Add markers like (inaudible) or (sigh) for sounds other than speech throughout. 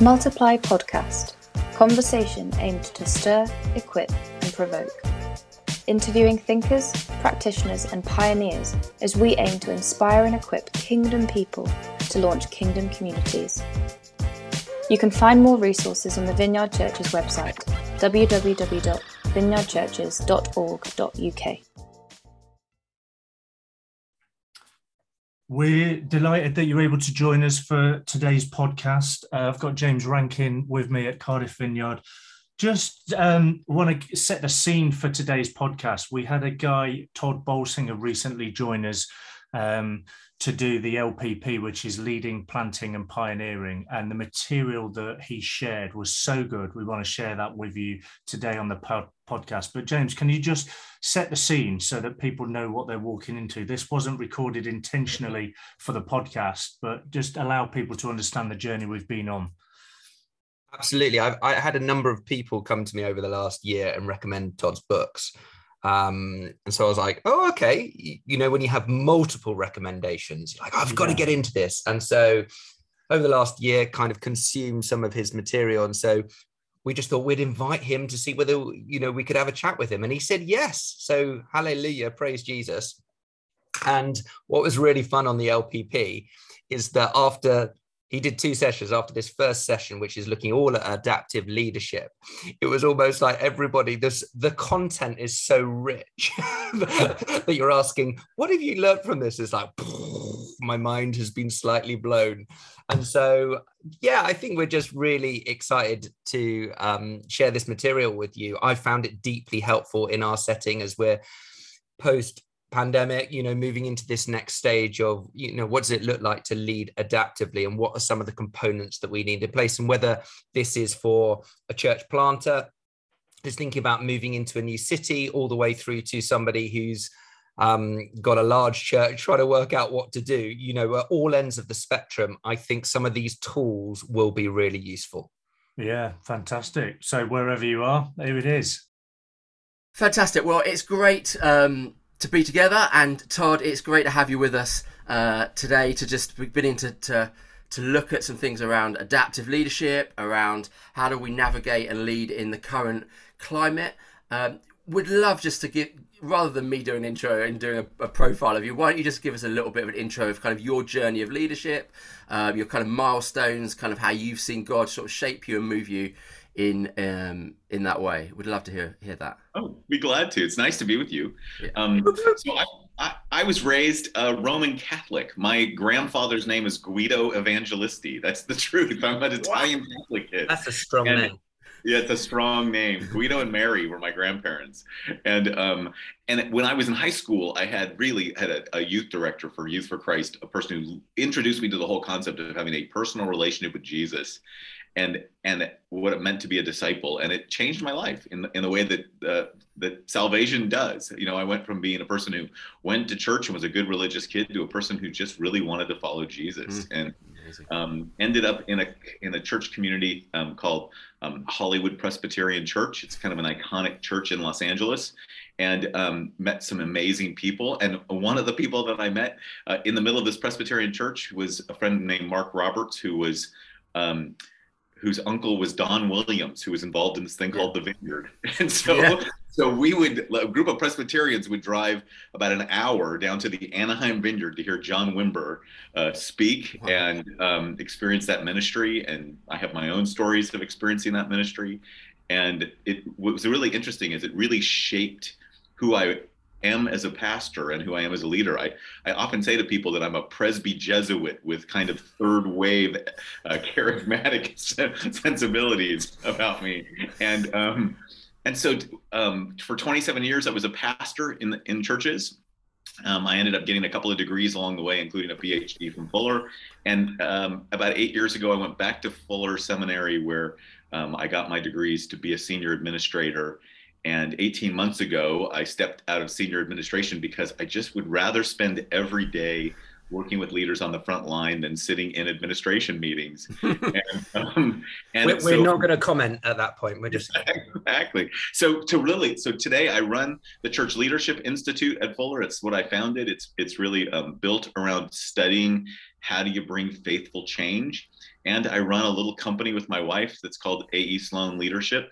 Multiply Podcast conversation aimed to stir, equip, and provoke. Interviewing thinkers, practitioners, and pioneers as we aim to inspire and equip kingdom people to launch kingdom communities. You can find more resources on the Vineyard Church's website, www.vineyardchurches.org.uk. We're delighted that you're able to join us for today's podcast. Uh, I've got James Rankin with me at Cardiff Vineyard. Just um, want to set the scene for today's podcast. We had a guy, Tod Bolsinger, recently join us um, to do the LPP, which is leading, planting, and pioneering. And the material that he shared was so good. We want to share that with you today on the pod- podcast. But, James, can you just set the scene so that people know what they're walking into? This wasn't recorded intentionally for the podcast, but just allow people to understand the journey we've been on. Absolutely. I've I had a number of people come to me over the last year and recommend Tod's books. Um, and so I was like, oh, okay. You, you know, when you have multiple recommendations, you're like, I've got yeah. to get into this. And so over the last year, kind of consumed some of his material. And so we just thought we'd invite him to see whether, you know, we could have a chat with him. And he said yes. So hallelujah, praise Jesus. And what was really fun on the LPP is that after he did two sessions after this first session which is looking all at adaptive leadership. It was almost like everybody this the content is so rich (laughs) that you're asking what have you learned from this? It's like (laughs) my mind has been slightly blown. And so yeah i think we're just really excited to um, share this material with you. I found it deeply helpful in our setting as we're post pandemic you know moving into this next stage of you know what does it look like to lead adaptively and what are some of the components that we need in place and whether this is for a church planter who's thinking about moving into a new city all the way through to somebody who's um, got a large church trying to work out what to do. You know at all ends of the spectrum i think some of these tools will be really useful. Yeah fantastic. So wherever you are there it is. Fantastic. Well it's great um to be together. And Tod, it's great to have you with us uh, today to just beginning to, to to look at some things around adaptive leadership, around how do we navigate and lead in the current climate. Um, would love just to give, rather than me doing an intro and doing a, a, profile of you, why don't you just give us a little bit of an intro of kind of your journey of leadership, um, your kind of milestones, kind of how you've seen God sort of shape you and move you in um, in that way. We'd love to hear hear that. Oh, be glad to. It's nice to be with you. Yeah. Um, so I, I, I was raised a Roman Catholic. My grandfather's name is Guido Evangelisti. That's the (laughs) truth. I'm an Italian Catholic kid. That's a strong and, name. Yeah, it's a strong name. Guido and Mary were my grandparents, and um, and when I was in high school, I had really had a, a, youth director for Youth for Christ, a person who introduced me to the whole concept of having a personal relationship with Jesus, and and what it meant to be a disciple. And it changed my life in the, in the way that uh, that salvation does. You know i went from being a person who went to church and was a good religious kid to a person who just really wanted to follow jesus. Mm-hmm. and um, ended up in a in a church community um, called um, hollywood presbyterian church. It's kind of an iconic church in los angeles. And um, met some amazing people. And one of the people that I met uh, in the middle of this Presbyterian church was a friend named Mark Roberts, who was um, whose uncle was Don Williams, who was involved in this thing called the Vineyard. (laughs) And so, yeah. so we would a group of Presbyterians would drive about an hour down to the Anaheim Vineyard to hear John Wimber uh, speak wow. and um, experience that ministry. And I have my own stories of experiencing that ministry. And it what was really interesting is it really shaped who I am as a pastor and who I am as a leader. I, I often say to people that I'm a Presby Jesuit with kind of third wave uh, (laughs) charismatic sensibilities about me. And, um, and so um, for 27 years, I was a pastor in, in churches. Um, I ended up getting a couple of degrees along the way, including a PhD from Fuller. And um, about eight years ago, I went back to Fuller Seminary where um, I got my degrees to be a senior administrator and 18 months ago, I stepped out of senior administration because I just would rather spend every day working with leaders on the front line than sitting in administration meetings. (laughs) and, um, and we're, so, we're, not going to comment at that point. We're just (laughs) exactly. So to really, so today I run the Church Leadership Institute at Fuller. It's what I founded. It's it's really um, built around studying how do you bring faithful change and I run a little company with my wife that's called AE Sloan Leadership.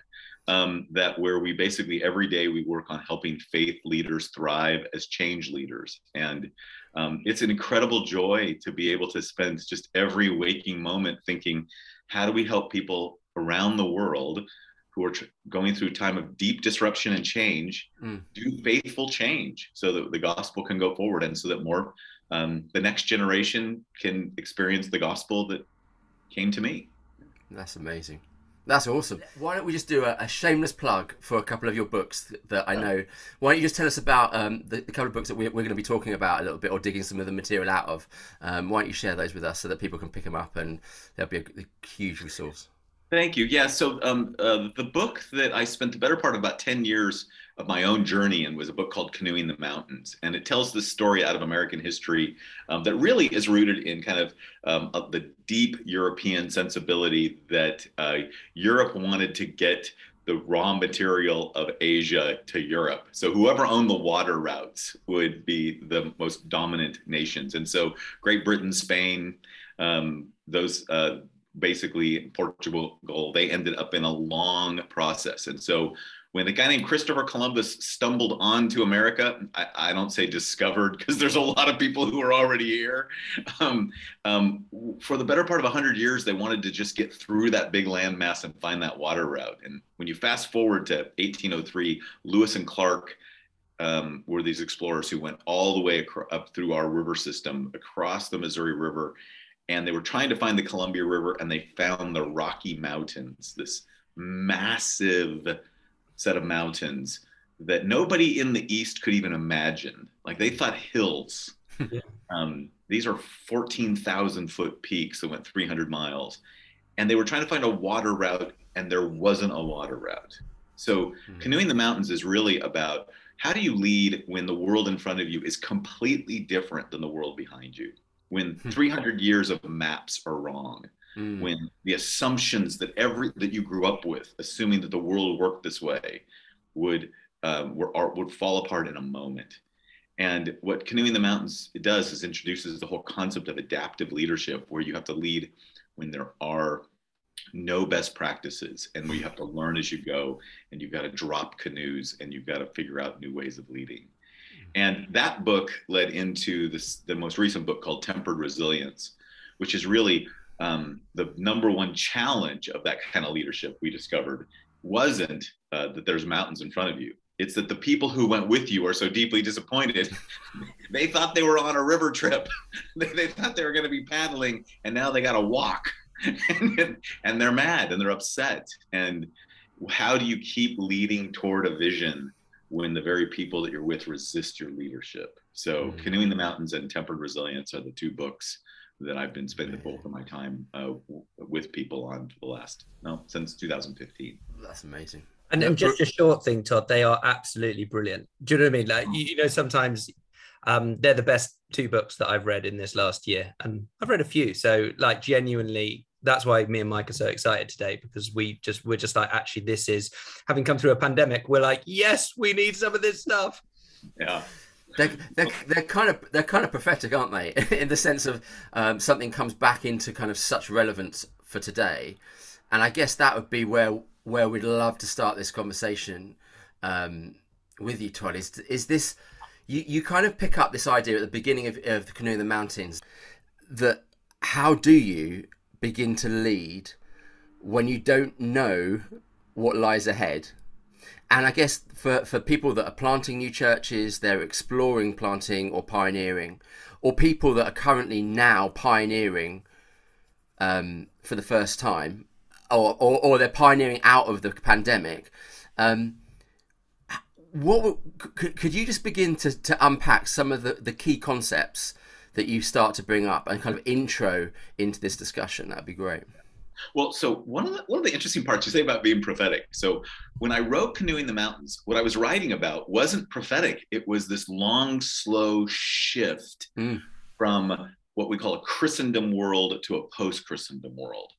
Um, that where we basically every day we work on helping faith leaders thrive as change leaders and um, it's an incredible joy to be able to spend just every waking moment thinking how do we help people around the world who are tr- going through a time of deep disruption and change mm. do faithful change so that the gospel can go forward and so that more um, the next generation can experience the gospel that came to me. That's amazing. That's awesome. Why don't we just do a, a, shameless plug for a couple of your books that I know? Why don't you just tell us about um, the, the, couple of books that we're, we're, going to be talking about a little bit or digging some of the material out of? Um, why don't you share those with us so that people can pick them up and they'll be a, a huge resource? Thank you. Yeah. So um, uh, the book that I spent the better part of about 10 years of my own journey and was a book called Canoeing the Mountains. And it tells the story out of American history um, that really is rooted in kind of, um, of the deep European sensibility that uh, Europe wanted to get the raw material of Asia to Europe. So whoever owned the water routes would be the most dominant nations. And so Great Britain, Spain, um, those uh, basically Portugal, goal they ended up in a long process. And so when a guy named Christopher Columbus stumbled onto America, I, I don't say discovered because there's a lot of people who are already here. Um, um, for the better part of 100 years, they wanted to just get through that big landmass and find that water route. And when you fast forward to 1803, Lewis and Clark um, were these explorers who went all the way up through our river system, across the Missouri River, and they were trying to find the Columbia River, and they found the Rocky Mountains, this massive set of mountains that nobody in the East could even imagine. Like they thought hills. (laughs) Um, these are 14,000 foot peaks that went 300 miles. And they were trying to find a water route, and there wasn't a water route. So, mm-hmm. canoeing the mountains is really about how do you lead when the world in front of you is completely different than the world behind you? When hmm. 300 years of maps are wrong, mm. when the assumptions that every that you grew up with, assuming that the world worked this way, would um, were, are, would fall apart in a moment. And what canoeing the mountains does is introduces the whole concept of adaptive leadership, where you have to lead when there are no best practices and where you have to learn as you go and you've got to drop canoes and you've got to figure out new ways of leading and that book led into this the most recent book called tempered resilience which is really um, the number one challenge of that kind of leadership we discovered wasn't uh, that there's mountains in front of you. It's that the people who went with you are so deeply disappointed. (laughs) they thought they were on a river trip. (laughs) they, they thought they were going to be paddling, and now they got to walk. and, (laughs) and they're mad and they're upset. And how do you keep leading toward a vision when the very people that you're with resist your leadership? So, mm-hmm. Canoeing the Mountains and Tempered Resilience are the two books that I've been spending the bulk of my time uh, with people on for the last no since 2015. That's amazing. And, and just a short thing, Tod, they are absolutely brilliant. Do you know what I mean? Like you, you know, sometimes um, they're the best two books that I've read in this last year, and I've read a few. So like genuinely, that's why me and Mike are so excited today because we just we're just like actually this is having come through a pandemic. We're like yes, we need some of this stuff. Yeah they're, they're, they're kind of they're kind of prophetic, aren't they? (laughs) In the sense of um, something comes back into kind of such relevance for today, and I guess that would be where where we'd love to start this conversation um, with you, Tod. Is is this you you kind of pick up this idea at the beginning of, of the canoe in the mountains that how do you begin to lead when you don't know what lies ahead and I guess for, for people that are planting new churches, they're exploring planting or pioneering, or people that are currently now pioneering um, for the first time, or, or, or, they're pioneering out of the pandemic. Um, what could, could you just begin to, to unpack some of the, the key concepts that you start to bring up and kind of intro into this discussion? That'd be great. Well, so one of the one of the interesting parts you say about being prophetic. So when I wrote Canoeing the Mountains, what I was writing about wasn't prophetic. It was this long, slow shift mm. from what we call a Christendom world to a post-Christendom world.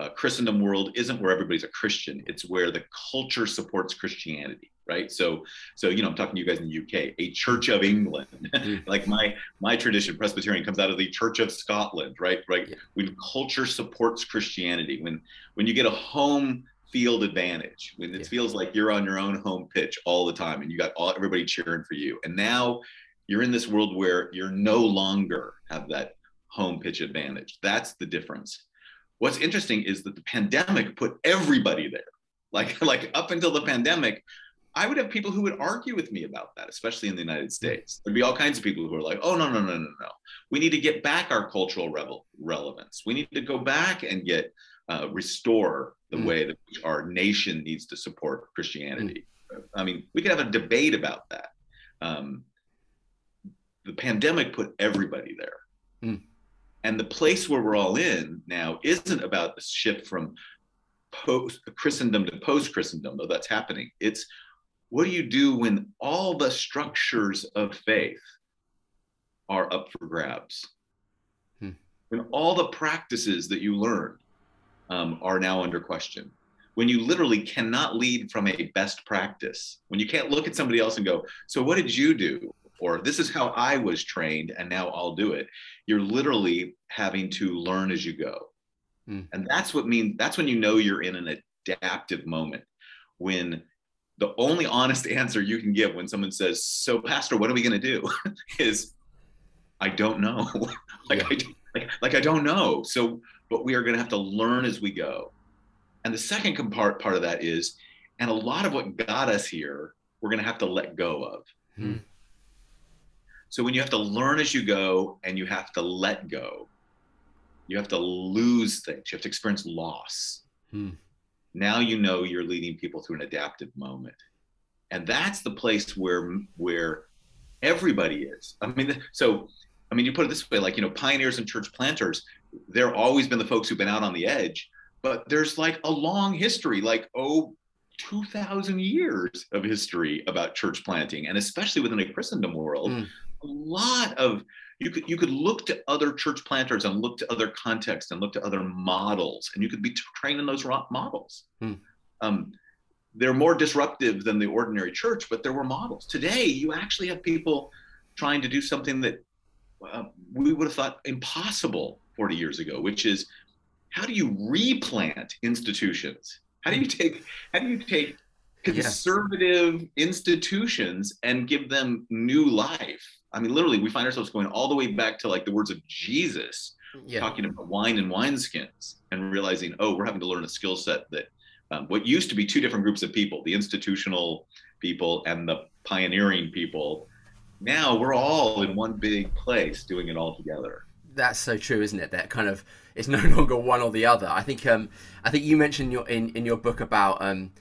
Uh, Christendom world isn't where everybody's a Christian. It's where the culture supports Christianity, right? So, so you know, I'm talking to you guys in the UK, a Church of England, (laughs) mm. like my my tradition, Presbyterian, comes out of the Church of Scotland, right? Right. Yeah. When culture supports Christianity, when when you get a home field advantage, when it yeah. feels like you're on your own home pitch all the time, and you got all everybody cheering for you, and now you're in this world where you're no longer have that home pitch advantage. That's the difference what's interesting is that the pandemic put everybody there. Like, (laughs) like up until the pandemic, I would have people who would argue with me about that, especially in the United States. There'd be all kinds of people who are like, oh, no, no, no, no, no. We need to get back our cultural revel- relevance. We need to go back and get, uh, restore the mm. way that our nation needs to support Christianity. Mm. I mean, we could have a debate about that. Um, the pandemic put everybody there. Mm. And the place where we're all in now isn't about the shift from post Christendom to post Christendom, though that's happening. It's what do you do when all the structures of faith are up for grabs? Hmm. When all the practices that you learned um, are now under question? When you literally cannot lead from a best practice, when you can't look at somebody else and go, So, what did you do? Or this is how I was trained and now I'll do it. You're literally having to learn as you go. Mm. And that's what means that's when you know you're in an adaptive moment when the only honest (laughs) answer you can give when someone says, "So pastor, what are we going to do?" (laughs) is I don't know. (laughs) like, yeah. I, like like I don't know. So but we are going to have to learn as we go. And the second part part of that is and a lot of what got us here, we're going to have to let go of. Mm. So when you have to learn as you go and you have to let go, you have to lose things, you have to experience loss. Hmm. Now you know you're leading people through an adaptive moment. And that's the place where where everybody is. I mean, so I mean, you put it this way, like you know, pioneers and church planters, they're always been the folks who've been out on the edge, but there's like a long history, like oh, 2,000 years of history about church planting, and especially within a Christendom world, mm lot of you could you could look to other church planters and look to other contexts and look to other models, and you could be trained in those models. Hmm. Um, they're more disruptive than the ordinary church, but there were models. Today, you actually have people trying to do something that uh, we would have thought impossible 40 years ago, which is how do you replant institutions? How do you take how do you take conservative yes. institutions and give them new life? I mean, literally, we find ourselves going all the way back to like the words of Jesus, yeah. talking about wine and wineskins, and realizing, oh, we're having to learn a skill set that um, what used to be two different groups of people, the institutional people and the pioneering people, now we're all in one big place doing it all together. That's so true, isn't it? That kind of it's no (laughs) longer one or the other. I think um, I think you mentioned your in in your book about um,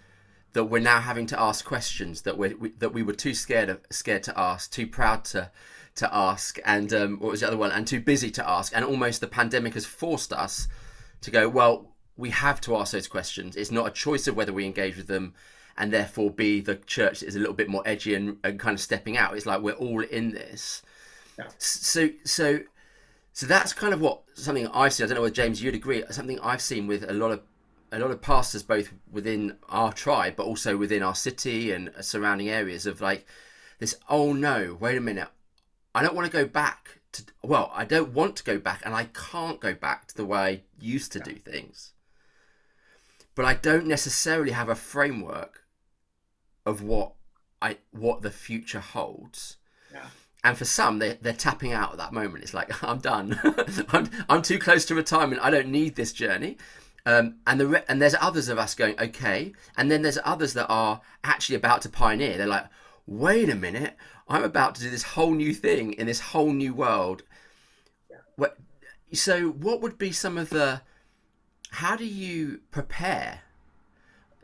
that we're now having to ask questions that we that we were too scared of, scared to ask, too proud to to ask, and um, what was the other one? And too busy to ask, and almost the pandemic has forced us to go. Well, we have to ask those questions. It's not a choice of whether we engage with them, and therefore be the church that is a little bit more edgy and, and kind of stepping out. It's like we're all in this. Yeah. So so so that's kind of what something I've seen. I don't know whether James you'd agree. Something I've seen with a lot of a lot of pastors both within our tribe but also within our city and surrounding areas of like this oh no wait a minute. I don't want to go back to well i don't want to go back and i can't go back to the way i used to yeah. do things. But i don't necessarily have a framework of what i what the future holds. Yeah. And for some they, they're tapping out at that moment. It's like (laughs) i'm done. (laughs) I'm, I'm too close to retirement. I don't need this journey um, and the re- and there's others of us going okay, and then there's others that are actually about to pioneer. They're like, wait a minute, I'm about to do this whole new thing in this whole new world. What, so, what would be some of the? How do you prepare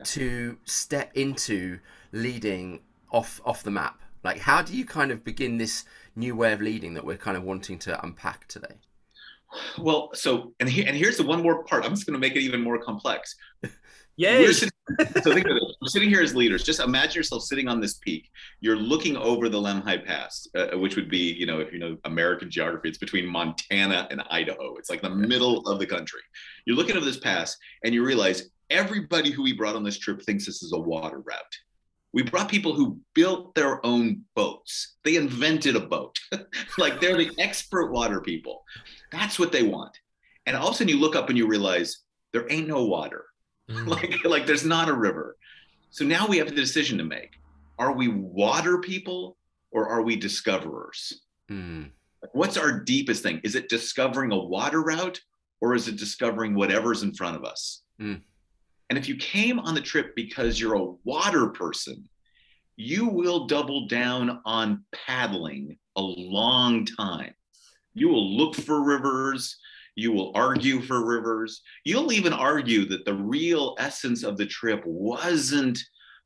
to step into leading off off the map? Like, how do you kind of begin this new way of leading that we're kind of wanting to unpack today? Well, so and he, and here's the one more part. I'm just going to make it even more complex. (laughs) Yay. We're sitting, so think of it. We're sitting here as leaders. Just imagine yourself sitting on this peak. You're looking over the Lemhi Pass, uh, which would be, you know, if you know American geography, it's between Montana and Idaho. It's like the middle of the country. You're looking over this pass, and you realize everybody who we brought on this trip thinks this is a water route. We brought people who built their own boats. They invented a boat. (laughs) like they're the expert water people. That's what they want. And all of a sudden you look up and you realize there ain't no water. Mm. (laughs) like, like there's not a river. So now we have the decision to make. Are we water people or are we discoverers? Mm. What's our deepest thing? Is it discovering a water route or is it discovering whatever's in front of us? Mm. And if you came on the trip because you're a water person, you will double down on paddling a long time. You will look for rivers. You will argue for rivers. You'll even argue that the real essence of the trip wasn't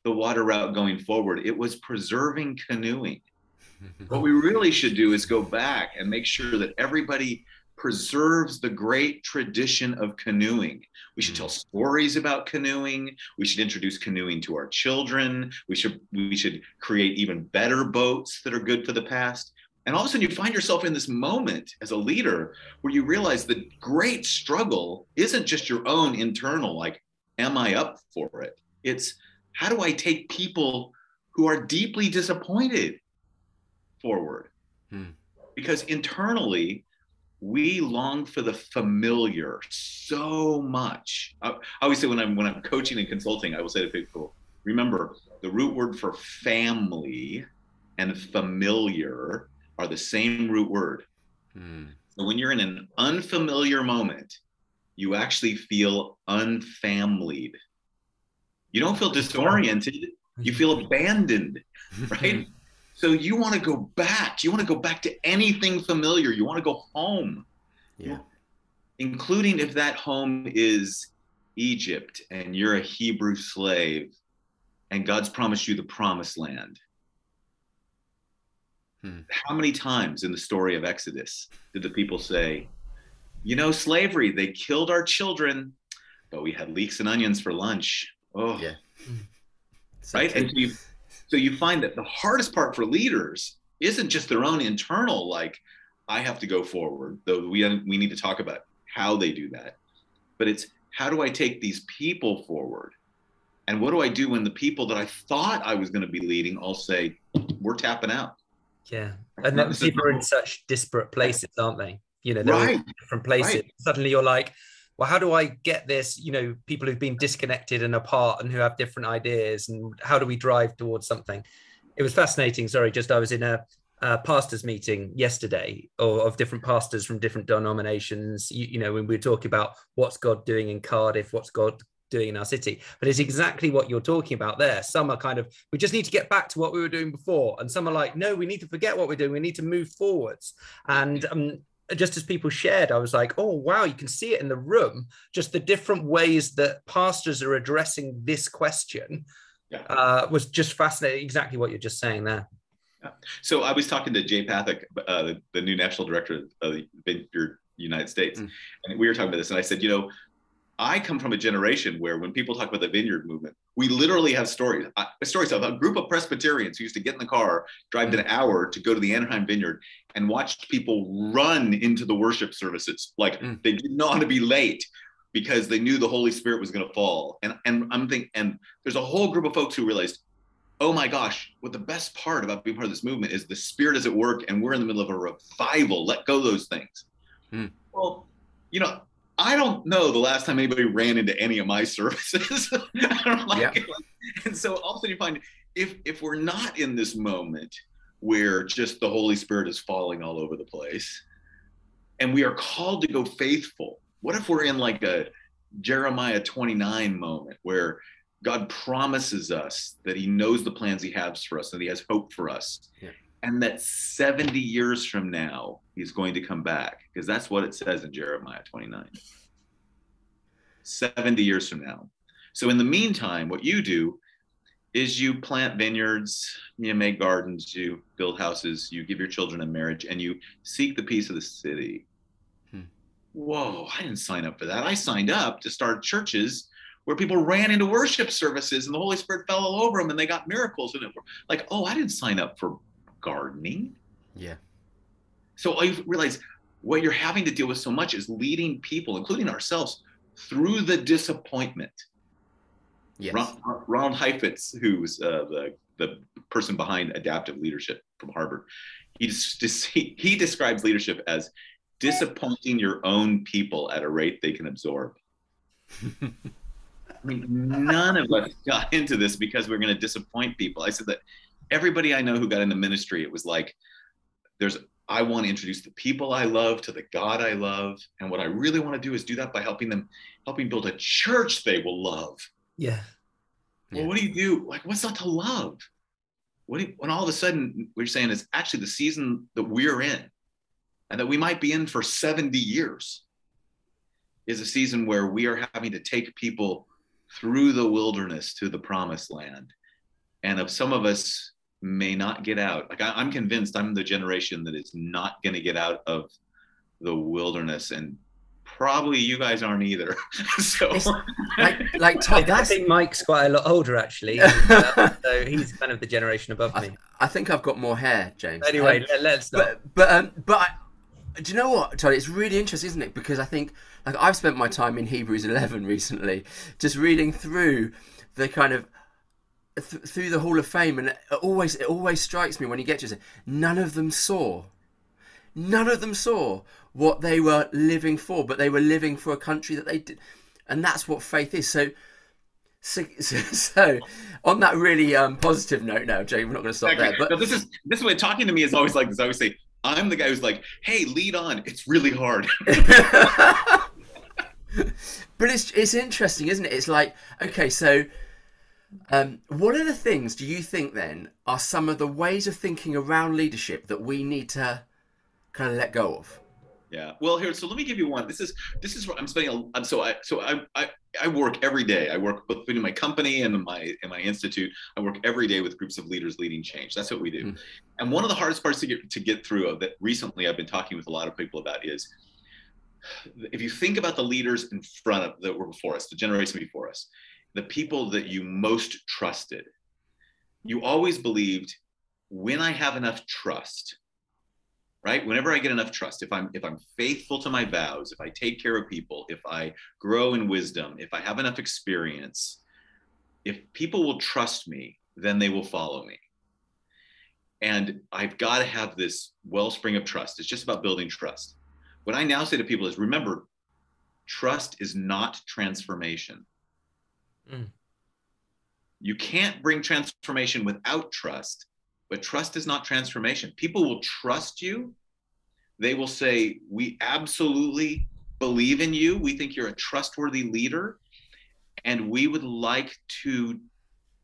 the water route going forward, it was preserving canoeing. (laughs) What we really should do is go back and make sure that everybody preserves the great tradition of canoeing. We should hmm. tell stories about canoeing. We should introduce canoeing to our children. We should we should create even better boats that are good for the past. And all of a sudden you find yourself in this moment as a leader where you realize the great struggle isn't just your own internal like am I up for it? It's how do I take people who are deeply disappointed forward? Hmm. Because internally we long for the familiar so much. I, I always say when I'm when I'm coaching and consulting, I will say to people, remember the root word for family and familiar are the same root word. Mm. So when you're in an unfamiliar moment, you actually feel unfamilied. You don't feel disoriented, you feel abandoned, (laughs) right? So you want to go back. You want to go back to anything familiar. You want to go home, Yeah. including if that home is Egypt and you're a Hebrew slave and God's promised you the promised land. Hmm. How many times in the story of Exodus did the people say, you know, slavery, they killed our children, but we had leeks and onions for lunch. Oh, Yeah. right. And so you, so you find that the hardest part for leaders isn't just their own internal, like, I have to go forward, though we, we need to talk about how they do that. But it's how do I take these people forward? And what do I do when the people that I thought I was going to be leading all say, we're tapping out? Yeah. And then people are in such disparate places, aren't they? You know, they're Right. in different places. right. Suddenly you're like, well, how do I get this? You know, people who've been disconnected and apart and who have different ideas, and how do we drive towards something? It was fascinating. Sorry, just I was in a, a pastors meeting yesterday, or of different pastors from different denominations. You, you know, when we were talking about what's God doing in Cardiff, what's God doing in our city, but it's exactly what you're talking about there. Some are kind of, we just need to get back to what we were doing before, and some are like, no, we need to forget what we're doing. We need to move forwards. And um, just as people shared, I was like, oh, wow, you can see it in the room, just the different ways that pastors are addressing this question Yeah. uh, was just fascinating. Exactly what you're just saying there. So I was talking to Jay Pathak, uh, the, the new national director of the United States, Mm. and we were talking about this. And I said, you know, I come from a generation where when people talk about the vineyard movement, we literally have stories. Uh, stories of a group of Presbyterians who used to get in the car, drive an hour to go to the Anaheim Vineyard, and watch people run into the worship services. Like Mm. they didn't want to be late because they knew the Holy Spirit was going to fall. And and I'm thinking, and there's a whole group of folks who realized oh my gosh, what the best part about being part of this movement is the spirit is at work and we're in the middle of a revival. Let go those things. Hmm. Well, you know, I don't know the last time anybody ran into any of my (laughs) services. (laughs) Like Yeah. And so all of a sudden you find if if we're not in this moment where just the Holy Spirit is falling all over the place and we are called to go faithful, what if we're in like a Jeremiah 29 moment where God promises us that he knows the plans he has for us and he has hope for us. Yeah. And that 70 years from now, he's going to come back because that's what it says in Jeremiah 29. 70 years from now. So, in the meantime, what you do is you plant vineyards, you make gardens, you build houses, you give your children a marriage, and you seek the peace of the city. Hmm. Whoa, I didn't sign up for that. I signed up to start churches where people ran into worship services and the Holy Spirit fell all over them and they got miracles and it were like, oh, I didn't sign up for gardening. Yeah. So I realize what you're having to deal with so much is leading people, including ourselves, through the disappointment. Yes. Ron- Ronald Heifetz, who's uh, the the person behind adaptive leadership from Harvard, he just, he, he describes leadership as disappointing your own people at a rate they can absorb. (laughs) I mean, none of us got into this because we are going to disappoint people. I said that everybody I know who got into ministry, it was like, there's, I want to introduce the people I love to the God I love. And what I really want to do is do that by helping them, helping build a church they will love. Yeah. Well, what do you do? Like, what's not to love? What you, when all of a sudden what you're saying is actually the season that we're in and that we might be in for 70 years is a season where we are having to take people through the wilderness to the promised land. And of some of us may not get out, like I, am convinced I'm the generation that is not going to get out of the wilderness and probably you guys aren't either. (laughs) so, (laughs) like, like Tod, I think Mike's quite a lot older actually, (laughs) uh, so he's kind of the generation above me. I, I think I've got more hair, James. Anyway, um, let's not. But but um, but I, do you know what, Tod? It's really interesting, isn't it? Because I think like I've spent my time in Hebrews 11 recently, just reading through the kind of th- through the Hall of Fame, and it always it always strikes me when you get to it, none of them saw none of them saw what they were living for, but they were living for a country that they did, and that's what faith is. So, so, so on that really um, positive note, now, Jay, we're not going to stop there. But no, this is this way talking to me is always like this. I always say, I'm the guy who's like, "Hey, lead on. It's really hard." (laughs) (laughs) but it's it's interesting, isn't it? It's like, okay, so. Um, what are the things do you think then are some of the ways of thinking around leadership that we need to kind of let go of? Yeah. Well, here. So let me give you one. This is this is what I'm spending. A, so I so I, I I work every day. I work both between my company and in my and my institute. I work every day with groups of leaders leading change. That's what we do. Mm. And one of the hardest parts to get to get through that recently I've been talking with a lot of people about is if you think about the leaders in front of that were before us, the generation before us, the people that you most trusted, you always believed when I have enough trust, right? Whenever i get enough trust if i'm if i'm faithful to my vows if i take care of people if i grow in wisdom if i have enough experience if people will trust me then they will follow me. And i've got to have this wellspring of trust. It's just about building trust. What i now say to people is remember trust is not transformation mm. you can't bring transformation without trust but trust is not transformation. People will trust you. They will say, We absolutely believe in you. We think you're a trustworthy leader. And we would like to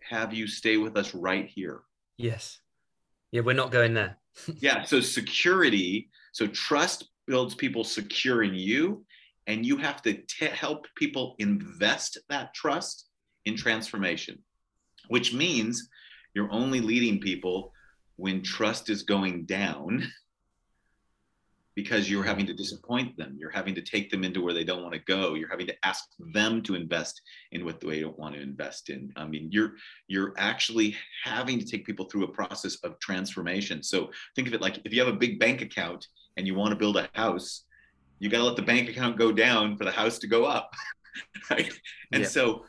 have you stay with us right here. Yes. Yeah, we're not going there. (laughs) yeah. So, security, so trust builds people secure in you. And you have to t- help people invest that trust in transformation, which means you're only leading people when trust is going down because you're having to disappoint them. You're having to take them into where they don't want to go. You're having to ask them to invest in what they don't want to invest in. I mean you're you're actually having to take people through a process of transformation. So think of it like if you have a big bank account and you want to build a house you got to let the bank account go down for the house to go up (laughs) right? And yeah. so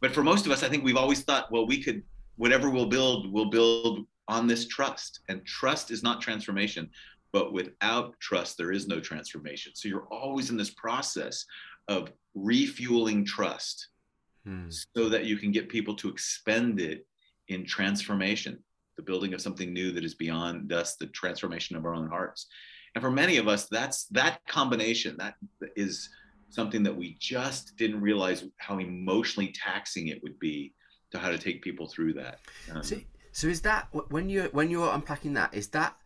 but for most of us i think we've always thought well we could whatever we'll build we'll build on this trust. And trust is not transformation, but without trust, there is no transformation. So you're always in this process of refueling trust hmm. so that you can get people to expend it in transformation, the building of something new that is beyond us, the transformation of our own hearts. And for many of us, that's that combination that is something that we just didn't realize how emotionally taxing it would be to how to take people through that. Um, See, so is that when you when you're unpacking that? Is that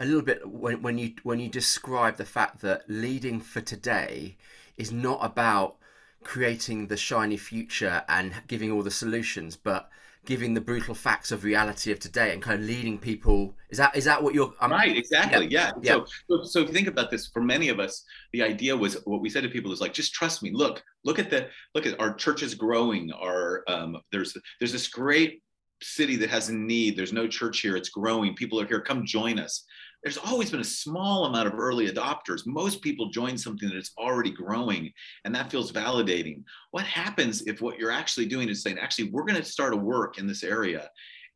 a little bit when when you when you describe the fact that leading for today is not about creating the shiny future and giving all the solutions, but giving the brutal facts of reality of today and kind of leading people. Is that is that what you're um, right? Exactly. Yeah. yeah. So, so so if you think about this, for many of us, the idea was what we said to people is like, just trust me. Look, look at the look at our churches growing. Our um, there's there's this great city that has a need. There's no church here. It's growing. People are here. Come join us there's always been a small amount of early adopters. Most people join something that is already growing, and that feels validating. What happens if what you're actually doing is saying, actually, we're going to start a work in this area,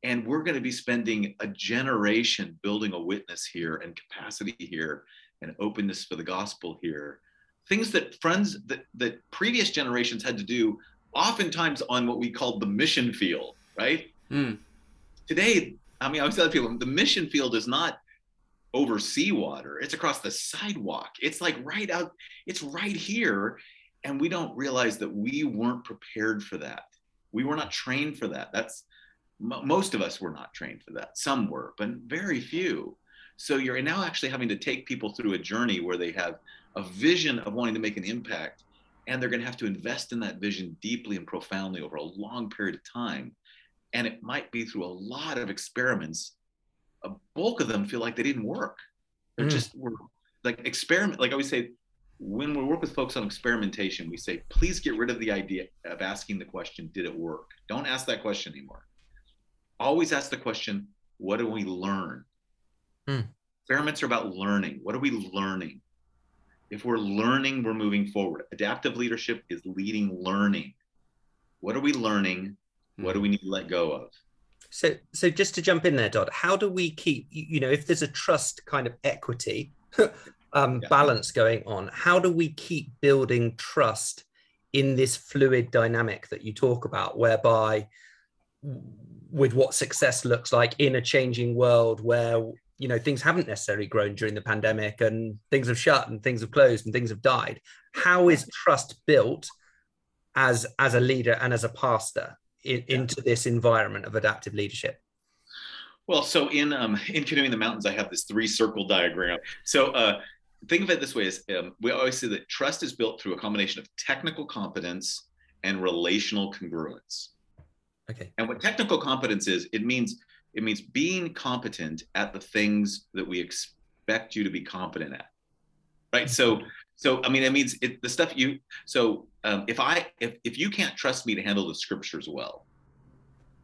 and we're going to be spending a generation building a witness here and capacity here and openness for the gospel here? Things that friends that, that previous generations had to do, oftentimes on what we called the mission field, right? Mm. Today, I mean, I always tell people the mission field is not over seawater. It's across the sidewalk. It's like right out, it's right here. And we don't realize that we weren't prepared for that. We were not trained for that. That's most of us were not trained for that. Some were, but very few. So you're now actually having to take people through a journey where they have a vision of wanting to make an impact, and they're going to have to invest in that vision deeply and profoundly over a long period of time. And it might be through a lot of experiments a bulk of them feel like they didn't work. They're mm. just were like experiment. Like I always say, when we work with folks on experimentation, we say, please get rid of the idea of asking the question, did it work? Don't ask that question anymore. Always ask the question, what do we learn? Mm. Experiments are about learning. What are we learning? If we're learning, we're moving forward. Adaptive leadership is leading learning. What are we learning? What do hmm. we need to let go of? So, so just to jump in there, Tod, how do we keep, you know, if there's a trust kind of equity (laughs) um, yeah. balance going on, how do we keep building trust in this fluid dynamic that you talk about, whereby with what success looks like in a changing world where you know things haven't necessarily grown during the pandemic and things have shut and things have closed and things have died how is trust built as as a leader and as a pastor in, yeah. into this environment of adaptive leadership? Well, so in um, in canoeing the mountains, I have this three circle diagram. So uh, think of it this way: is um, we always say that trust is built through a combination of technical competence and relational congruence. Okay. And what technical competence is, it means it means being competent at the things that we expect you to be competent at. Right. So so I mean, it means it, the stuff you. So um, if I if if you can't trust me to handle the scriptures well,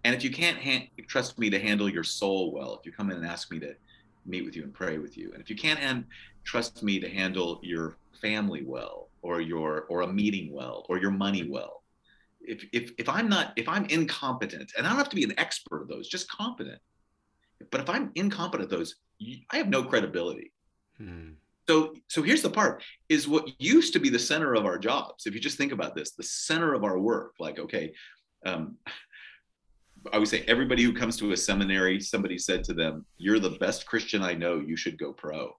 and if you can't ha- trust me to handle your soul well, if you come in and ask me to meet with you and pray with you, and if you can't and trust me to handle your family well, or your or a meeting well, or your money well, if if if I'm not if I'm incompetent, and I don't have to be an expert of those, just competent. But if I'm incompetent at those, I have no credibility. Hmm. So, so here's the part is what used to be the center of our jobs. If you just think about this, the center of our work, like, okay, um, I would say everybody who comes to a seminary, somebody said to them, you're the best Christian I know, you should go pro.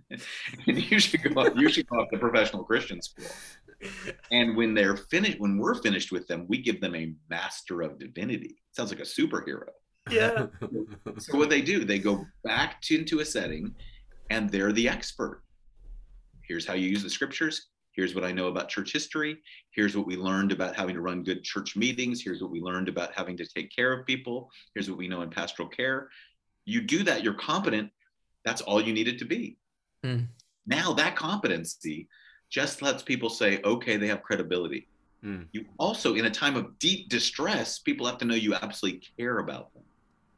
(laughs) and you should go up, you should go up to professional Christian school. And when they're finished, when we're finished with them, we give them a master of divinity. Sounds like a superhero. Yeah. so what they do, they go back to, into a setting and they're the expert here's how you use the scriptures. Here's what i know about church history. Here's what we learned about having to run good church meetings. Here's what we learned about having to take care of people. Here's what we know in pastoral care. You do that you're competent. That's all you needed to be. Mm. now that competency just lets people say okay they have credibility. Mm. you also in a time of deep distress people have to know you absolutely care about them.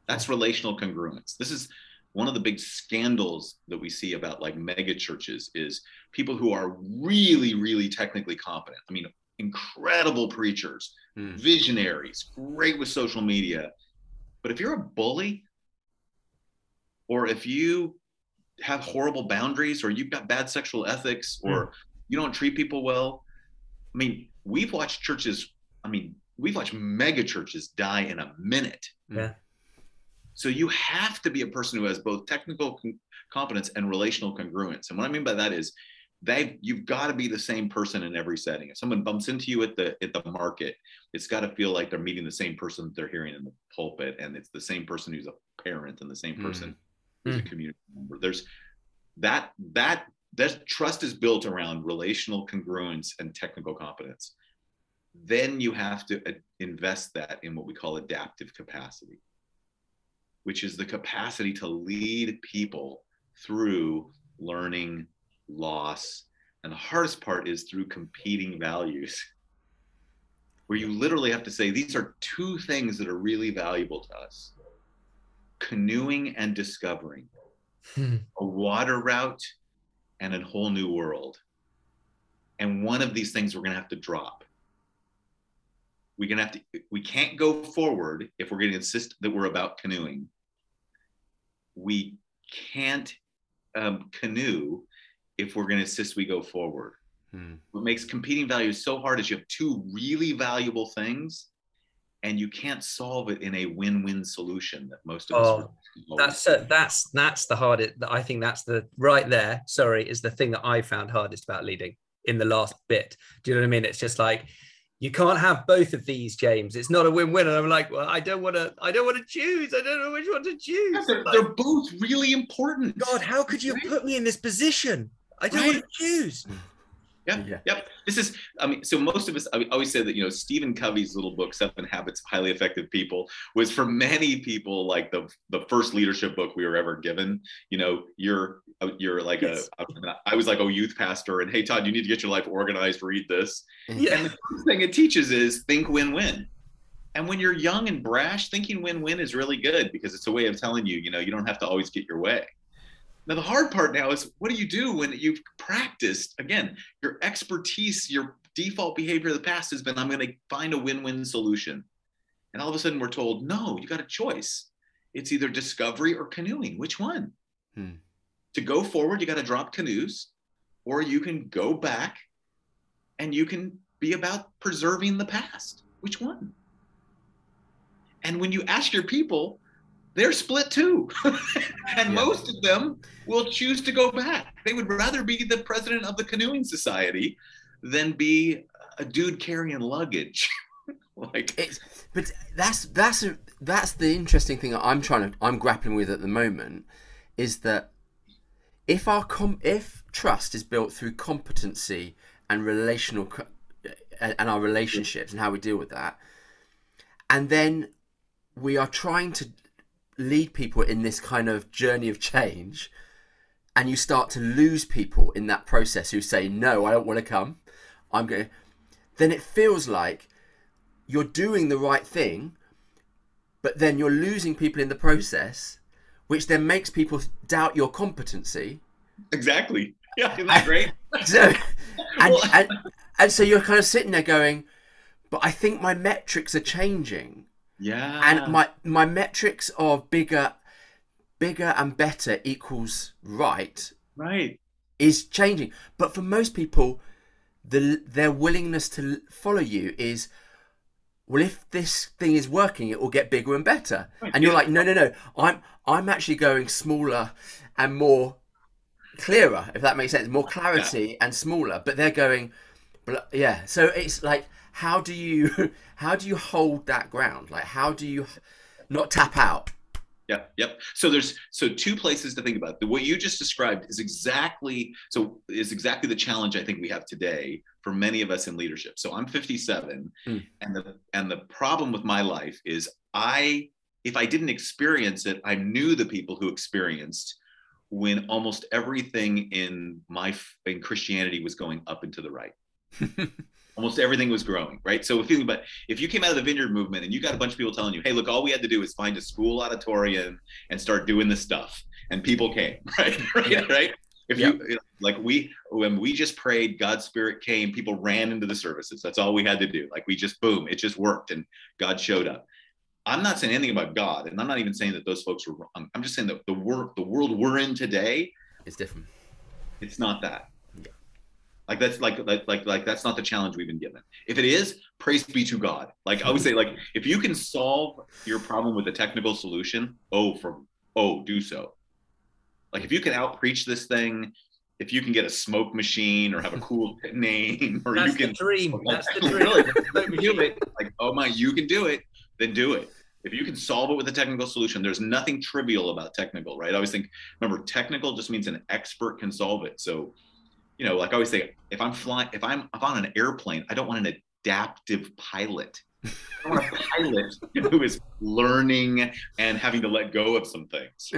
That's relational congruence. This is one of the big scandals that we see about like mega churches is people who are really really technically competent. I mean incredible preachers mm. visionaries great with social media. But if you're a bully or if you have horrible boundaries or you've got bad sexual ethics or mm. you don't treat people well i mean we've watched churches i mean we've watched mega churches die in a minute. Yeah so you have to be a person who has both technical competence and relational congruence. And what I mean by that is they you've got to be the same person in every setting. If someone bumps into you at the at the market, it's got to feel like they're meeting the same person that they're hearing in the pulpit, and it's the same person who's a parent and the same person mm. who's mm. a community member. There's that that that trust is built around relational congruence and technical competence. then you have to uh, invest that in what we call adaptive capacity, which is the capacity to lead people through learning, loss, and the hardest part is through competing values, where you literally have to say, these are two things that are really valuable to us canoeing and discovering, Hmm. a water route and a whole new world. And one of these things we're going to have to drop. We're going to have to, we can't go forward if we're going to insist that we're about canoeing. We can't um, canoe if we're going to insist we go forward. Hmm. What makes competing values so hard is you have two really valuable things and you can't solve it in a win-win solution that most of us Oh, That's uh, that's that's the hardest. I think that's the right there. Sorry, is the thing that I found hardest about leading in the last bit. Do you know what I mean? It's just like you can't have both of these, James. It's not a win-win. And I'm like, well, I don't want to. I don't want to choose. I don't know which one to choose. Yeah, they're, Like, they're both really important. God, how could you put me in this position? I don't Right. want to choose. Yep. Yeah. Yep. This is, I mean, so most of us, I always say that, you know, Stephen Covey's little book, Seven Habits of Highly Effective People, was for many people like the the first leadership book we were ever given. You know, you're, you're like Yes. a, I was like a youth pastor, and hey, Tod, you need to get your life organized, read this. Yeah. And the first thing it teaches is think win win. And when you're young and brash, thinking win win is really good because it's a way of telling you, you know, you don't have to always get your way. Now, the hard part now is what do you do when you've practiced? Again, your expertise, your default behavior of the past has been I'm going to find a win win solution. And all of a sudden we're told, no, you got a choice. It's either discovery or canoeing. Which one? Hmm. To go forward, you got to drop canoes, or you can go back and you can be about preserving the past. Which one? And when you ask your people, they're split too. (laughs) and Yeah. most of them will choose to go back. They would rather be the president of the canoeing society than be a dude carrying luggage. (laughs) like, It's but that's that's a, that's the interesting thing I'm trying to I'm grappling with at the moment is that if our com if trust is built through competency and relational and our relationships and how we deal with that and then we are trying to lead people in this kind of journey of change and you start to lose people in that process who say no I don't want to come I'm going then it feels like you're doing the right thing, but then you're losing people in the process, which then makes people doubt your competency. exactly. (laughs) Yeah, isn't that great? (laughs) So, (laughs) and, Well- and, and so you're kind of sitting there going, but I think my metrics are changing. Yeah. And my, my metrics of bigger, bigger and better equals right right. is changing. But for most people, the their willingness to follow you is, well, if this thing is working, it will get bigger and better. Right, And you're like, no, no, no. I'm I'm actually going smaller and more clearer, if that makes sense. More clarity and smaller. But they're going, yeah. So it's like, how do you (laughs) how do you hold that ground? Like, how do you not tap out? Yep, yep. So there's so two places to think about. The what you just described is exactly so is exactly the challenge I think we have today for many of us in leadership. So I'm 57, Hmm. and the and the problem with my life is I if I didn't experience it, I knew the people who experienced when almost everything in my in Christianity was going up and to the right. (laughs) almost everything was growing, right? So if you but if you came out of the vineyard movement and you got a bunch of people telling you, hey, look, all we had to do is find a school auditorium and start doing this stuff, and people came, right? (laughs) right, Yeah. right. If you like we when we just prayed, God's spirit came, people ran into the services. That's all we had to do. Like we just boom, it just worked and God showed up. I'm not saying anything about God, and I'm not even saying that those folks were wrong. I'm just saying that the work, the world we're in today, is different. it's not that. Like that's like like like like that's not the challenge we've been given. If it is, praise be to God. Like I would say, like if you can solve your problem with a technical solution, oh, from oh, do so. Like if you can out preach this thing, if you can get a smoke machine or have a cool (laughs) name, or That's you the can dream. (laughs) That's the dream. really do it. Like oh my, you can do it. Then do it. If you can solve it with a technical solution, there's nothing trivial about technical, right? I always think, remember, technical just means an expert can solve it. So, you know, like I always say, if I'm flying, if I'm if on an airplane, I don't want an adaptive pilot. I want a pilot (laughs) who is learning and having to let go of some things.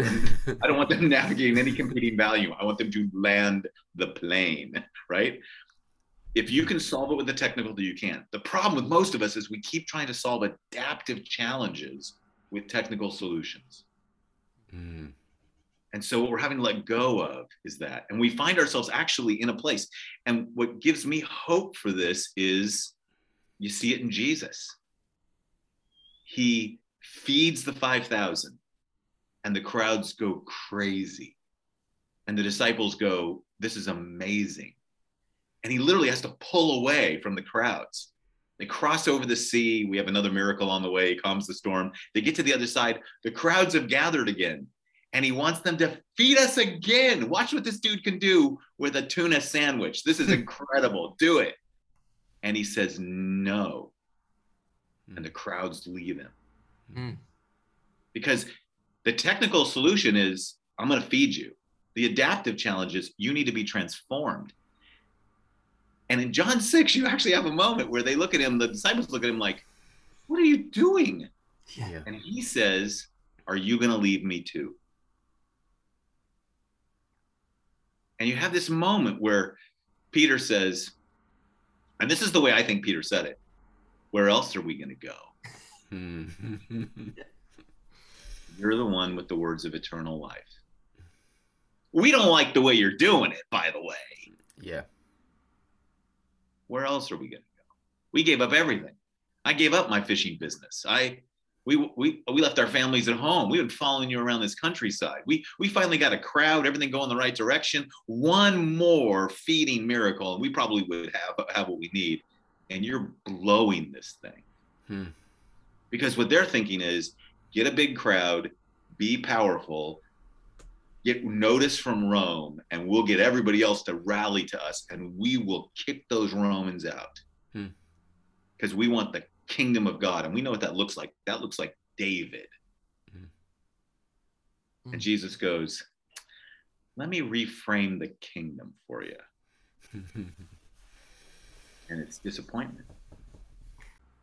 I don't want them navigating any competing value. I want them to land the plane, right? If you can solve it with the technical, you can. The problem with most of us is we keep trying to solve adaptive challenges with technical solutions. Mm. And so what we're having to let go of is that. And we find ourselves actually in a place. And what gives me hope for this is you see it in Jesus. He feeds the 5,000 and the crowds go crazy. And the disciples go, This is amazing. And he literally has to pull away from the crowds. They cross over the sea. We have another miracle on the way. He calms the storm. They get to the other side. The crowds have gathered again and he wants them to feed us again. Watch what this dude can do with a tuna sandwich. This is (laughs) incredible. do it. And he says no. And the crowds leave him. Mm. Because the technical solution is I'm going to feed you. The adaptive challenge is you need to be transformed. And in John 6, you actually have a moment where they look at him, the disciples look at him like, What are you doing? Yeah. And he says, Are you going to leave me too? And you have this moment where Peter says, and this is the way I think Peter said it where else are we going to go? Mm. (laughs) You're the one with the words of eternal life. We don't like the way you're doing it, by the way. yeah. Where else are we going to go? We gave up everything. I gave up my fishing business. I we we we left our families at home. We've been following you around this countryside. We we finally got a crowd, everything going the right direction. One more feeding miracle, and we probably would have have what we need. And you're blowing this thing. Hmm. Because what they're thinking is get a big crowd, be powerful, get notice from Rome, and we'll get everybody else to rally to us, and we will kick those Romans out. Hmm. Because we want the kingdom of God. And we know what that looks like. That looks like David. Mm. And Jesus goes, Let me reframe the kingdom for you. (laughs) And it's disappointment.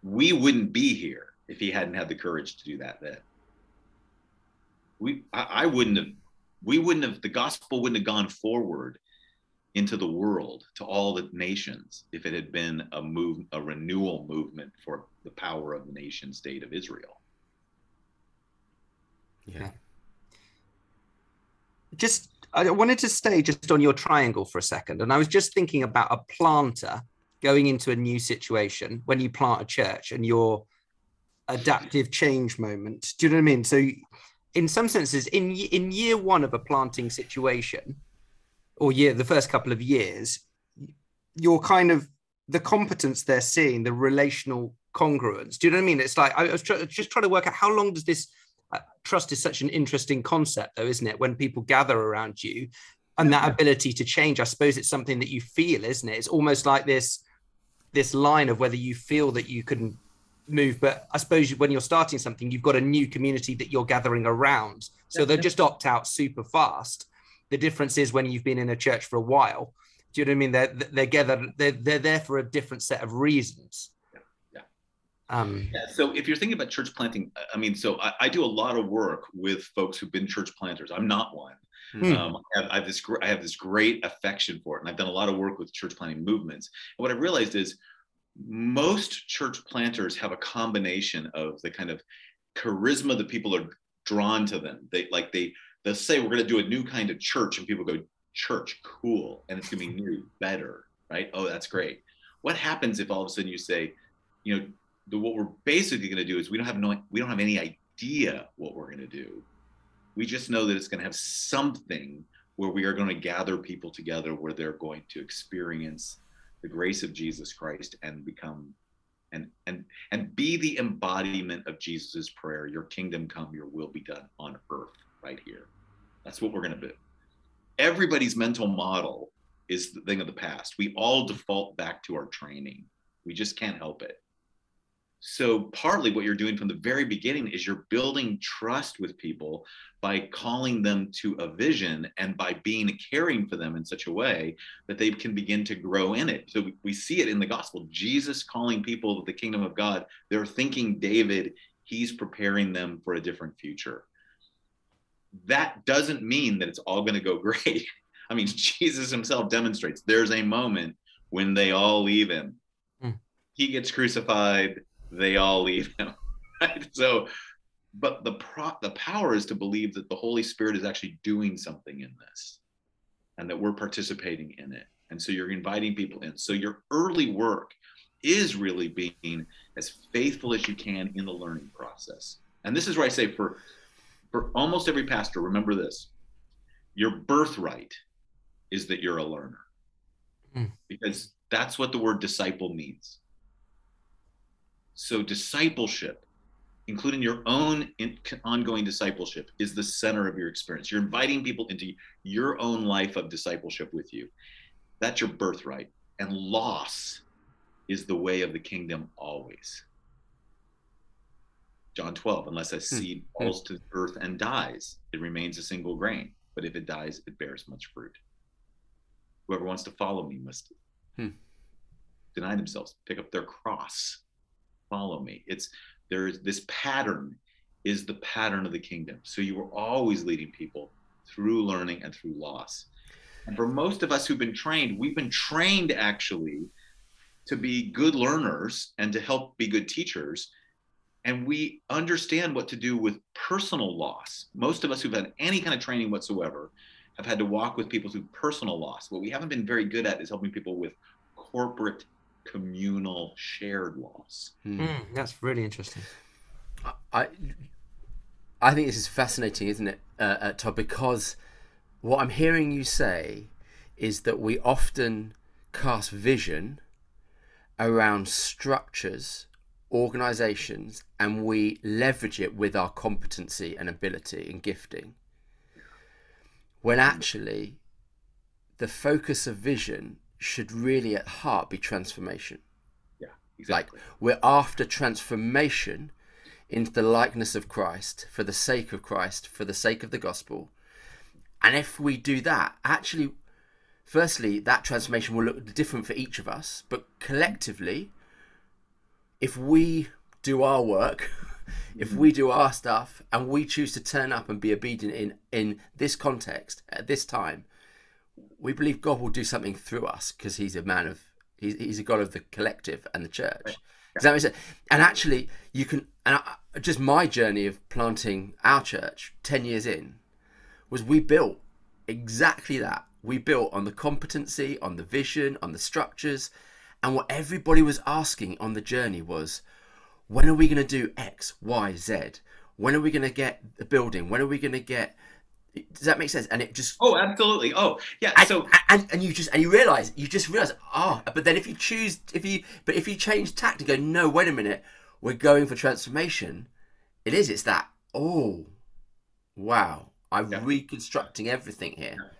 We wouldn't be here if he hadn't had the courage to do that then. We I, I wouldn't have we wouldn't have the gospel wouldn't have gone forward into the world to all the nations if it had been a move a renewal movement for the power of the nation state of Israel. yeah. just I wanted to stay just on your triangle for a second, and I was just thinking about a planter going into a new situation when you plant a church and your adaptive change moment. Do you know what I mean? So, in some senses, in in year one of a planting situation, or year the first couple of years, you're kind of the competence they're seeing, the relational congruence. Do you know what I mean? It's like I was try- just trying to work out how long does this uh, trust is such an interesting concept though isn't it? When people gather around you and that ability to change i suppose it's something that you feel isn't it? It's almost like this this line of whether you feel that you can move but i suppose when you're starting something you've got a new community that you're gathering around. So they'll just opt out super fast the difference is when you've been in a church for a while do you know what i mean they're they're gathered they're, they're there for a different set of reasons Yeah. um Yeah, so if you're thinking about church planting, I mean, so I, I do a lot of work with folks who've been church planters. I'm not one. Hmm. Um, I, have, I have this I have this great affection for it, and I've done a lot of work with church planting movements. And what I realized is most church planters have a combination of the kind of charisma that people are drawn to them. They like they they'll say we're going to do a new kind of church, and people go church cool, and it's going to be new, better, right? Oh, that's great. What happens if all of a sudden you say, you know, the, what we're basically going to do is we don't have no we don't have any idea what we're going to do we just know that it's going to have something where we are going to gather people together where they're going to experience the grace of jesus christ and become and and and be the embodiment of jesus's prayer your kingdom come your will be done on earth right here that's what we're going to do everybody's mental model is the thing of the past we all default back to our training we just can't help it So, partly what you're doing from the very beginning is you're building trust with people by calling them to a vision and by being caring for them in such a way that they can begin to grow in it. So, we see it in the gospel Jesus calling people to the kingdom of God. They're thinking David, he's preparing them for a different future. That doesn't mean that it's all going to go (laughs) great. I mean, Jesus himself demonstrates there's a moment when they all leave him. Mm. He gets crucified they all leave him. (laughs) Right? So, but the pro- the power is to believe that the Holy Spirit is actually doing something in this, and that we're participating in it. And so you're inviting people in. So your early work is really being as faithful as you can in the learning process. And this is where I say for for almost every pastor, remember this: your birthright is that you're a learner, mm. because that's what the word disciple means. So, discipleship, including your own in, ongoing discipleship, is the center of your experience. You're inviting people into your own life of discipleship with you. That's your birthright. And loss is the way of the kingdom always. John 12, unless a hmm. seed hmm. falls to earth and dies, it remains a single grain. But if it dies, it bears much fruit. Whoever wants to follow me must hmm. deny themselves, pick up their cross, follow me. It's there's this pattern is the pattern of the kingdom. So you are always leading people through learning and through loss. And for most of us who've been trained, we've been trained actually to be good learners and to help be good teachers. And we understand what to do with personal loss. Most of us who've had any kind of training whatsoever have had to walk with people through personal loss. What we haven't been very good at is helping people with corporate communal shared loss. Mm, that's really interesting. I I think this is fascinating, isn't it, uh, uh, Tod? Because what I'm hearing you say is that we often cast vision around structures, organizations, and we leverage it with our competency and ability and gifting. When actually, the focus of vision should really at heart be transformation. Yeah, exactly. Like we're after transformation into the likeness of Christ for the sake of Christ, for the sake of the gospel. And if we do that, actually, firstly, that transformation will look different for each of us, but collectively, if we do our work, (laughs) if we mm. do our stuff, and we choose to turn up and be obedient in in this context at this time, we believe God will do something through us because He's a man of he's, he's a God of the collective and the church. Right. Does that make sense? And actually, you can and I, just my journey of planting our church ten years in was we built exactly that. We built on the competency, on the vision, on the structures, and what everybody was asking on the journey was, when are we going to do X, Y, Z? When are we going to get the building? When are we going to get does that make sense? And it just oh, absolutely. Oh, yeah. And, so and and you just and you realize you just realize oh, but then if you choose if you but if you change tact and go no, wait a minute, we're going for transformation. It is. It's that oh, wow, I'm yeah. reconstructing everything here. Yeah.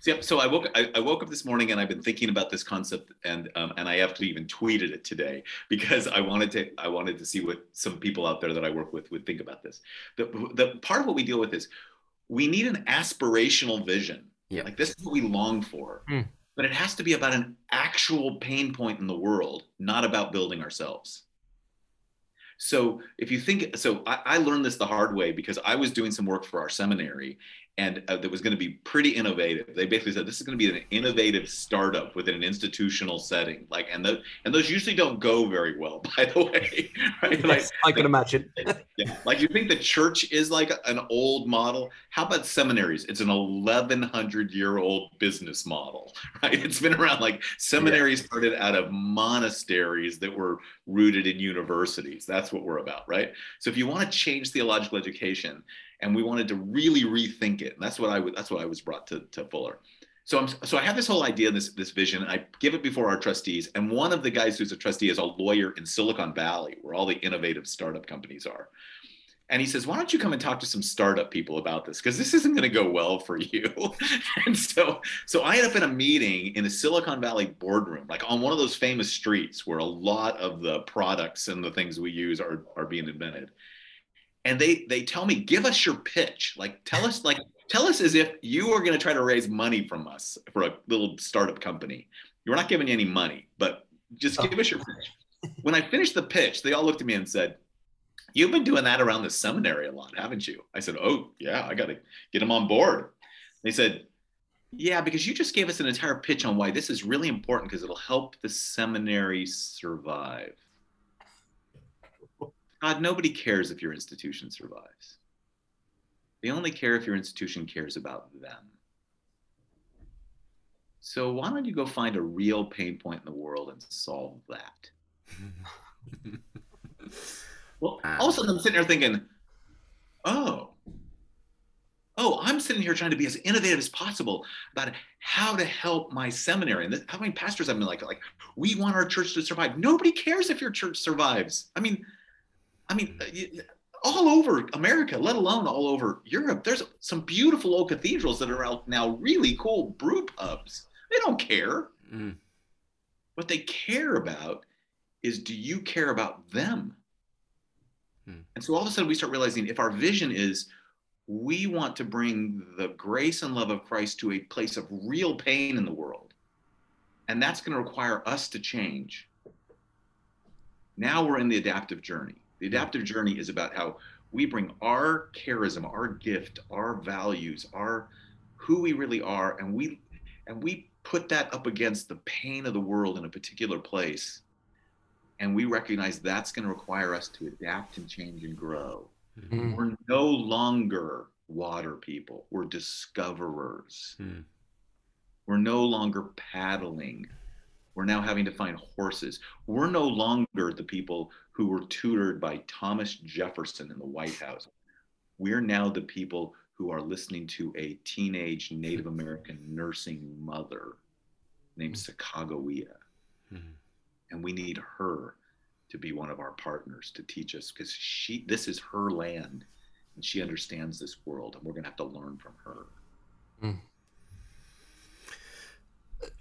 So, so I woke I, I, woke up this morning and I've been thinking about this concept and um, and I actually even tweeted it today because I wanted to I wanted to see what some people out there that I work with would think about this. The the part of what we deal with is we need an aspirational vision. Yeah. Like this is what we long for. Mm. But it has to be about an actual pain point in the world, not about building ourselves. So if you think, so I, I, learned this the hard way because I was doing some work for our seminary and uh, that was going to be pretty innovative. They basically said this is going to be an innovative startup within an institutional setting. Like, and the, and those usually don't go very well, (laughs) by the way. Right? Like, I can imagine. (laughs) yeah, like you think the church is like an old model. How about seminaries? It's an 1100 year old business model, (laughs) right? It's been around. Like seminaries yeah. started out of monasteries that were rooted in universities. That's what we're about, right? So if you want to change theological education and we wanted to really rethink it. And that's what I would, that's what I was brought to, to Fuller. So I'm, so I have this whole idea, this this vision. I give it before our trustees, and one of the guys who's a trustee is a lawyer in Silicon Valley, where all the innovative startup companies are. and he says, "Why don't you come and talk to some startup people about this? Because this isn't going to go well for you." (laughs) and so, so I end up in a meeting in a Silicon Valley boardroom, like on one of those famous streets where a lot of the products and the things we use are are being invented. And they they tell me, "Give us your pitch. Like, tell us like." Tell us as if you are going to try to raise money from us for a little startup company. You're not giving you any money, but just oh. give us your pitch. When I finished the pitch, they all looked at me and said, You've been doing that around the seminary a lot, haven't you? I said, Oh, yeah, I got to get them on board. They said, Yeah, because you just gave us an entire pitch on why this is really important because it'll help the seminary survive. God, nobody cares if your institution survives. They only care if your institution cares about them. So why don't you go find a real pain point in the world and solve that? (laughs) well, ah. all of a sudden I'm sitting there thinking, oh, oh, I'm sitting here trying to be as innovative as possible about how to help my seminary. And this, how many pastors I've been like, like, we want our church to survive. Nobody cares if your church survives. I mean, I mean, all over America, let alone all over Europe, there's some beautiful old cathedrals that are out now really cool brew pubs. They don't care. Mm. What they care about is do you care about them? Mm. And so all of a sudden we start realizing if our vision is we want to bring the grace and love of Christ to a place of real pain in the world, and that's going to require us to change. Now we're in the adaptive journey. The hmm. adaptive journey is about how we bring our charism, our gift, our values, our who we really are, and we and we put that up against the pain of the world in a particular place and we recognize that's going to require us to adapt and change and grow mm-hmm. we're no longer water people we're discoverers mm. we're no longer paddling we're now having to find horses we're no longer the people who were tutored by thomas jefferson in the white house we're now the people who are listening to a teenage Native American nursing mother named mm-hmm. Sacagawea. Mm-hmm. And we need her to be one of our partners to teach us because she this is her land and she understands this world and we're going to have to learn from her. Mm.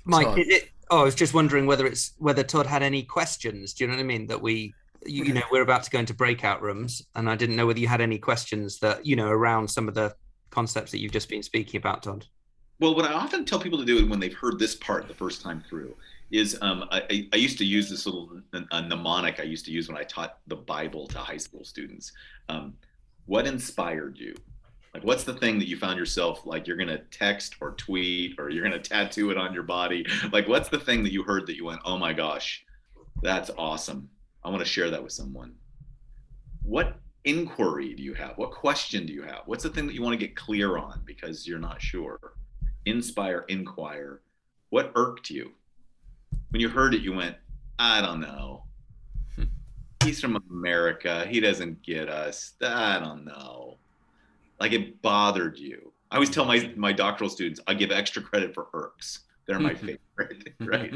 Mike, is it oh, I was just wondering whether it's whether Tod had any questions. Do you know what I mean? That we you, you know we're about to go into breakout rooms and I didn't know whether you had any questions that you know around some of the concepts that you've just been speaking about, Tod? Well, what I often tell people to do when they've heard this part the first time through is um, I, I, used to use this little a mnemonic I used to use when I taught the Bible to high school students. Um, what inspired you? Like, what's the thing that you found yourself like you're gonna text or tweet or you're gonna tattoo it on your body? Like, what's the thing that you heard that you went, oh my gosh, that's awesome. I want to share that with someone. What inquiry do you have? What question do you have? What's the thing that you want to get clear on because you're not sure? Inspire, inquire. What irked you? When you heard it, you went, I don't know. (laughs) He's from America. He doesn't get us. I don't know. Like it bothered you. I always tell my, my doctoral students, I give extra credit for irks. They're my (laughs) favorite, (laughs) right?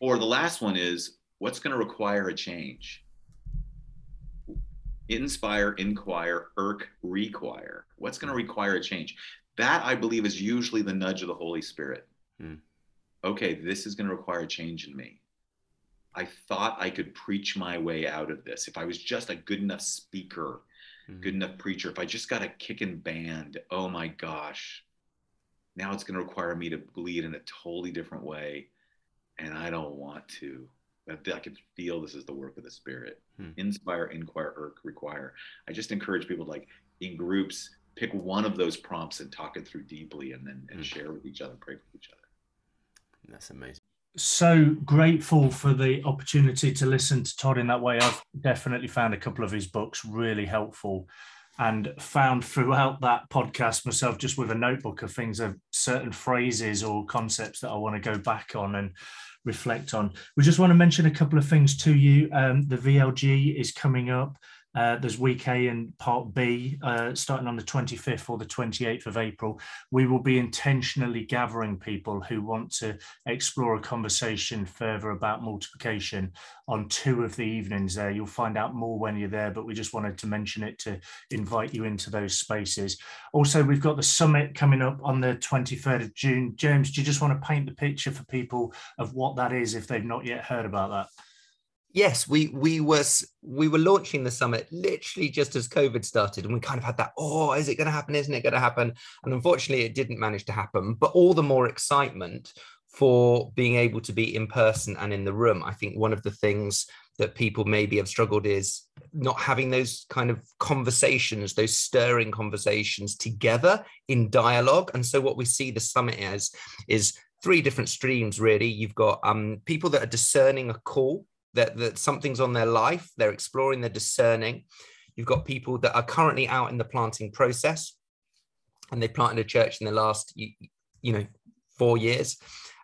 or the last one is, what's going to require a change? inspire, inquire, irk, require. What's going to require a change? That I believe is usually the nudge of the Holy Spirit. Hmm. Okay, this is going to require a change in me. I thought I could preach my way out of this. If I was just a good enough speaker, hmm. good enough preacher, if I just got a kicking band, oh my gosh, now it's going to require me to lead in a totally different way. And I don't want to. I can feel this is the work of the Spirit. Hmm. Inspire, inquire, irk, require. I just encourage people to like in groups pick one of those prompts and talk it through deeply, and then and hmm. share with each other, pray with each other. That's amazing. So grateful for the opportunity to listen to Tod in that way. I've definitely found a couple of his books really helpful and found throughout that podcast myself just with a notebook of things of certain phrases or concepts that I want to go back on and reflect on. We just want to mention a couple of things to you. Um, the VLG is coming up. Uh, there's week A and part B uh, starting on the 25th or the 28th of April. We will be intentionally gathering people who want to explore a conversation further about multiplication on two of the evenings there. You'll find out more when you're there, but we just wanted to mention it to invite you into those spaces. Also, we've got the summit coming up on the 23rd of June. James, do you just want to paint the picture for people of what that is if they've not yet heard about that? Yes, we we were we were launching the summit literally just as COVID started, and we kind of had that. Oh, is it going to happen? Isn't it going to happen? And unfortunately, it didn't manage to happen. But all the more excitement for being able to be in person and in the room. I think one of the things that people maybe have struggled is not having those kind of conversations, those stirring conversations together in dialogue. And so what we see the summit as is three different streams really. You've got um, people that are discerning a call that, that something's on their life, they're exploring, they're discerning. You've got people that are currently out in the planting process and they planted a church in the last, you, you know, four years.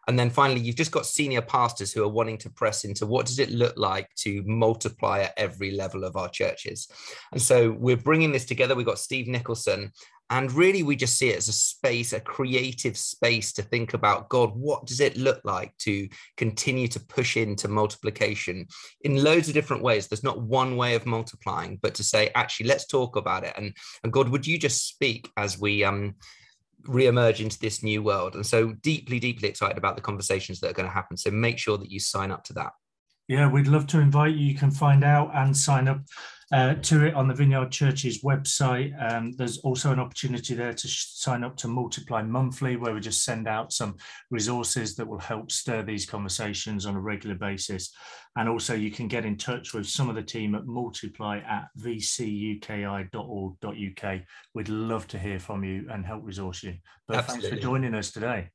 And then finally, you've just got senior pastors who are wanting to press into what does it look like to multiply at every level of our churches. And so we're bringing this together. We've got Steve Nicholson, and really, we just see it as a space, a creative space to think about God, what does it look like to continue to push into multiplication in loads of different ways? There's not one way of multiplying, but to say, actually, let's talk about it. And, and God, would you just speak as we um, re-emerge into this new world? And so deeply, deeply excited about the conversations that are going to happen. So make sure that you sign up to that. Yeah, we'd love to invite you. You can find out and sign up uh, to it on the Vineyard Church's website. Um, there's also an opportunity there to sign up to Multiply Monthly, where we just send out some resources that will help stir these conversations on a regular basis. And also, you can get in touch with some of the team at Multiply at vcuki.org.uk. We'd love to hear from you and help resource you. But Absolutely. thanks for joining us today.